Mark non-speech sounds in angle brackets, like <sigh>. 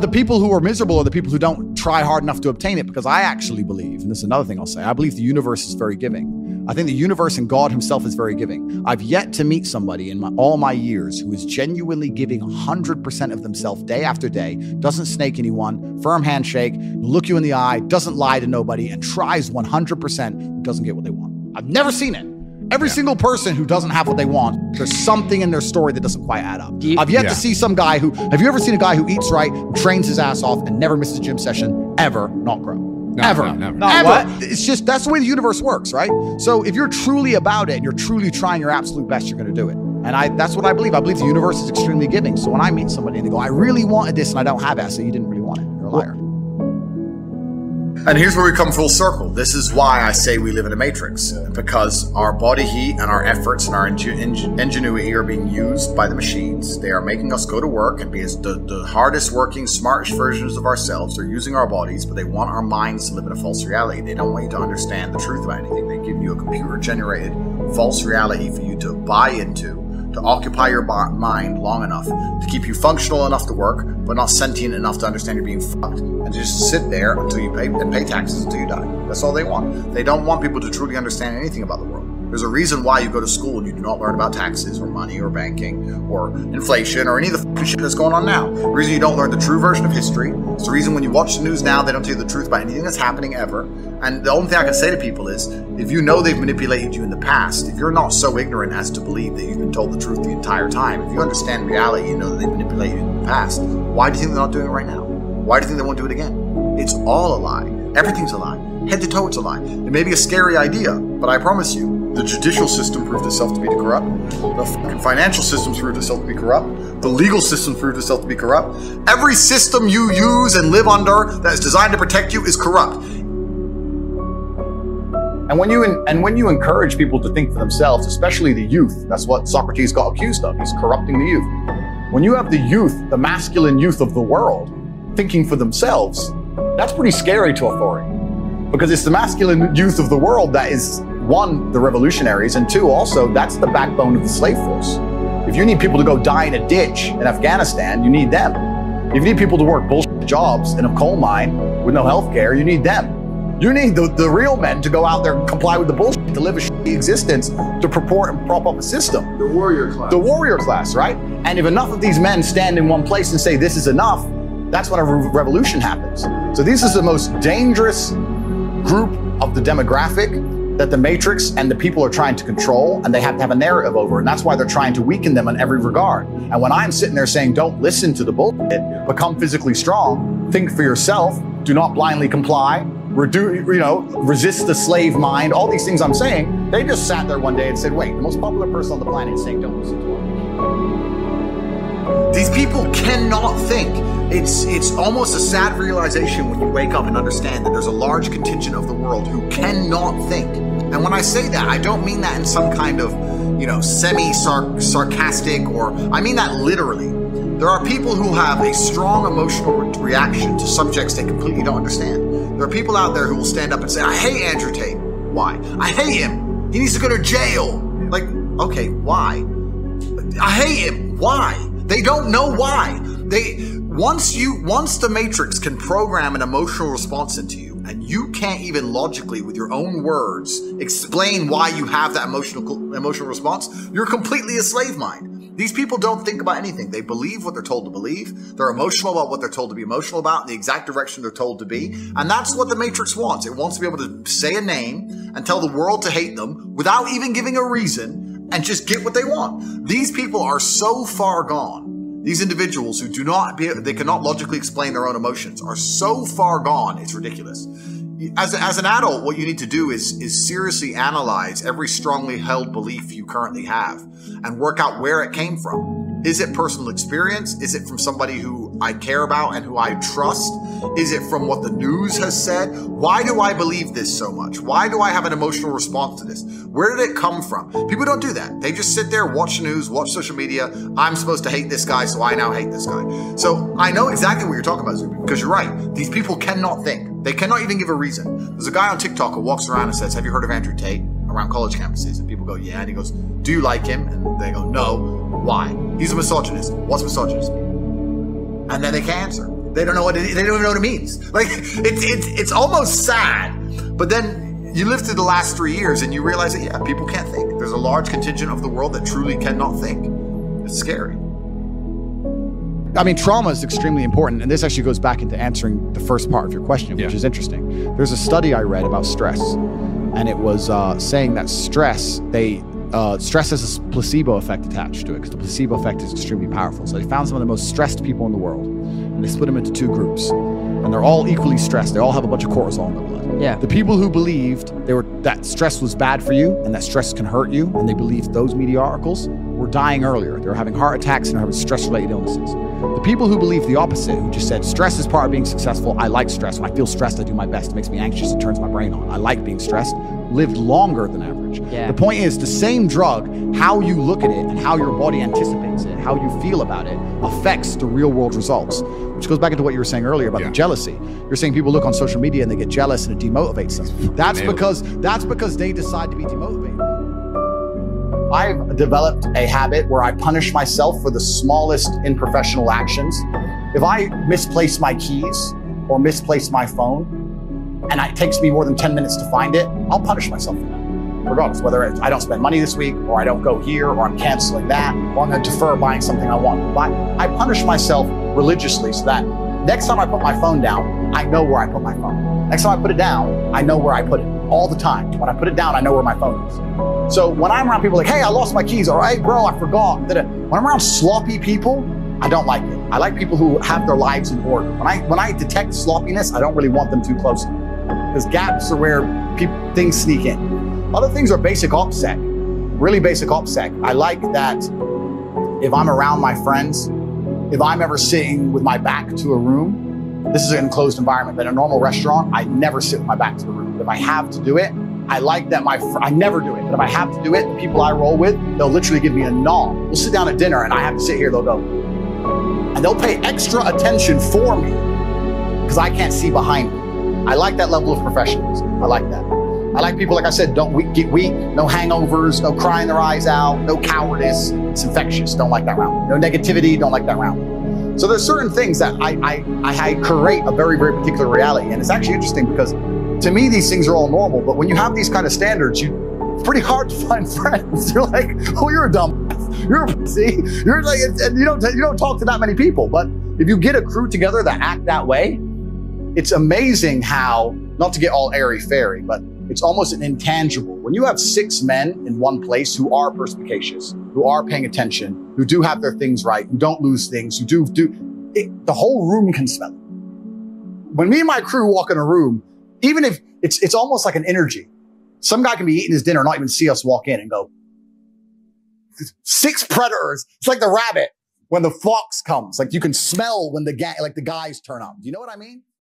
The people who are miserable are the people who don't try hard enough to obtain it because I actually believe, and this is another thing I'll say, I believe the universe is very giving. I think the universe and God himself is very giving. I've yet to meet somebody in my, all my years who is genuinely giving 100% of themselves day after day, doesn't snake anyone, firm handshake, look you in the eye, doesn't lie to nobody, and tries 100% who doesn't get what they want. I've never seen it. Every yeah. single person who doesn't have what they want, there's something in their story that doesn't quite add up. You, I've yet yeah. to see some guy who, have you ever seen a guy who eats right, trains his ass off, and never misses a gym session, ever not grow? No, ever. No, never. Not ever. What? It's just, that's the way the universe works, right? So if you're truly about it and you're truly trying your absolute best, you're going to do it. And I, that's what I believe. I believe the universe is extremely giving. So when I meet somebody and they go, I really wanted this and I don't have it, I say, you didn't really want it. You're a liar. And here's where we come full circle. This is why I say we live in a matrix because our body heat and our efforts and our ingenuity are being used by the machines. They are making us go to work and be as the, the hardest working, smartest versions of ourselves. They're using our bodies, but they want our minds to live in a false reality. They don't want you to understand the truth about anything. They give you a computer generated false reality for you to buy into to occupy your mind long enough to keep you functional enough to work, but not sentient enough to understand you're being fucked, and just sit there until you pay and pay taxes until you die. That's all they want. They don't want people to truly understand anything about the world. There's a reason why you go to school and you do not learn about taxes or money or banking or inflation or any of the shit that's going on now. The reason you don't learn the true version of history. It's the reason when you watch the news now, they don't tell you the truth about anything that's happening ever. And the only thing I can say to people is if you know they've manipulated you in the past, if you're not so ignorant as to believe that you've been told the truth the entire time, if you understand reality, you know that they've manipulated you in the past, why do you think they're not doing it right now? Why do you think they won't do it again? It's all a lie. Everything's a lie. Head to toe, it's a lie. It may be a scary idea, but I promise you, the judicial system proved itself to be corrupt. The financial system proved itself to be corrupt. The legal system proved itself to be corrupt. Every system you use and live under that is designed to protect you is corrupt. And when you and when you encourage people to think for themselves, especially the youth, that's what Socrates got accused of. He's corrupting the youth. When you have the youth, the masculine youth of the world, thinking for themselves, that's pretty scary to authority. Because it's the masculine youth of the world that is one, the revolutionaries, and two, also, that's the backbone of the slave force. If you need people to go die in a ditch in Afghanistan, you need them. If you need people to work bullshit jobs in a coal mine with no health care, you need them. You need the, the real men to go out there and comply with the bullshit to live a shitty existence to purport and prop up a system. The warrior class. The warrior class, right? And if enough of these men stand in one place and say this is enough, that's when a revolution happens. So this is the most dangerous group of the demographic that the Matrix and the people are trying to control, and they have to have a narrative over. And that's why they're trying to weaken them in every regard. And when I'm sitting there saying, don't listen to the bullshit, become physically strong, think for yourself, do not blindly comply, reduce, you know, resist the slave mind, all these things I'm saying, they just sat there one day and said, wait, the most popular person on the planet is saying, don't listen to. These people cannot think. It's it's almost a sad realization when you wake up and understand that there's a large contingent of the world who cannot think. And when I say that, I don't mean that in some kind of, you know, semi sarcastic or I mean that literally. There are people who have a strong emotional re- reaction to subjects they completely don't understand. There are people out there who will stand up and say, I hate Andrew Tate. Why? I hate him. He needs to go to jail. Like, okay, why? I hate him. Why? They don't know why. They once you once the matrix can program an emotional response into you and you can't even logically with your own words explain why you have that emotional emotional response you're completely a slave mind. These people don't think about anything. They believe what they're told to believe. They're emotional about what they're told to be emotional about the exact direction they're told to be and that's what the matrix wants. It wants to be able to say a name and tell the world to hate them without even giving a reason and just get what they want these people are so far gone these individuals who do not be, they cannot logically explain their own emotions are so far gone, it's ridiculous. As, as an adult, what you need to do is, is seriously analyze every strongly held belief you currently have and work out where it came from. Is it personal experience? Is it from somebody who I care about and who I trust? Is it from what the news has said? Why do I believe this so much? Why do I have an emotional response to this? Where did it come from? People don't do that. They just sit there, watch the news, watch social media. I'm supposed to hate this guy, so I now hate this guy. So I know exactly what you're talking about, Zuby, because you're right. These people cannot think. They cannot even give a reason. There's a guy on TikTok who walks around and says, Have you heard of Andrew Tate? Around college campuses. And people go, Yeah. And he goes, Do you like him? And they go, No. Why? He's a misogynist. What's misogynist mean? And then they can answer. They don't know what it, they don't even know what it means. Like it's it's it's almost sad. But then you live through the last three years and you realize that yeah, people can't think. There's a large contingent of the world that truly cannot think. It's scary. I mean, trauma is extremely important, and this actually goes back into answering the first part of your question, which Yeah. is interesting. There's a study I read about stress, and it was uh, saying that stress, they uh, stress has a placebo effect attached to it because the placebo effect is extremely powerful. So they found some of the most stressed people in the world, and they split them into two groups, and they're all equally stressed. They all have a bunch of cortisol in their blood. Yeah. The people who believed they were that stress was bad for you and that stress can hurt you, and they believed those media articles were dying earlier. They were having heart attacks and having stress-related illnesses. The people who believed the opposite, who just said stress is part of being successful. I like stress. When I feel stressed, I do my best. It makes me anxious. It turns my brain on. I like being stressed. Lived longer than average. Yeah. The point is, the same drug, how you look at it and how your body anticipates it, how you feel about it, affects the real-world results. Which goes back into what you were saying earlier about Yeah. the jealousy. You're saying people look on social media and they get jealous and it demotivates them. That's because that's because they decide to be demotivated. I've developed a habit where I punish myself for the smallest in professional actions. If I misplace my keys or misplace my phone, and it takes me more than 10 minutes to find it, I'll punish myself for that. Regardless, whether it's, I don't spend money this week, or I don't go here, or I'm canceling that, or I'm going to defer buying something I want buy. I punish myself religiously so that next time I put my phone down, I know where I put my phone. Next time I put it down, I know where I put it all the time. When I put it down, I know where my phone is. So when I'm around people like, hey, I lost my keys, or hey, bro, I forgot. When I'm around sloppy people, I don't like it. I like people who have their lives in order. When I when I detect sloppiness, I don't really want them too close because gaps are where peop things sneak in. Other things are basic OPSEC, really basic OPSEC. I like that if I'm around my friends, if I'm ever sitting with my back to a room, this is an enclosed environment, but in a normal restaurant, I never sit with my back to the room. If I have to do it, I like that my, fr- I never do it, but if I have to do it, the people I roll with, they'll literally give me a nod. We'll sit down at dinner and I have to sit here, they'll go, and they'll pay extra attention for me because I can't see behind me. I like that level of professionalism. I like that. I like people, like I said, don't get weak, no hangovers, no crying their eyes out, no cowardice. It's infectious. Don't like that round. No negativity. Don't like that round. So there's certain things that I, I, I, I create a very, very particular reality. And it's actually interesting because to me, these things are all normal. But when you have these kind of standards, you, it's pretty hard to <laughs> find friends. You're like, oh, you're a dumb. You're a pussy. You're like, and you don't, you don't talk to that many people. But if you get a crew together that act that way, it's amazing how, not to get all airy fairy, but it's almost an intangible. When you have six men in one place who are perspicacious, who are paying attention, who do have their things right, who don't lose things, who do do, it, the whole room can smell it. When me and my crew walk in a room, even if it's it's almost like an energy. Some guy can be eating his dinner, and not even see us walk in, and go, six predators. It's like the rabbit when the fox comes. Like you can smell when the ga- like the guys turn up. Do you know what I mean?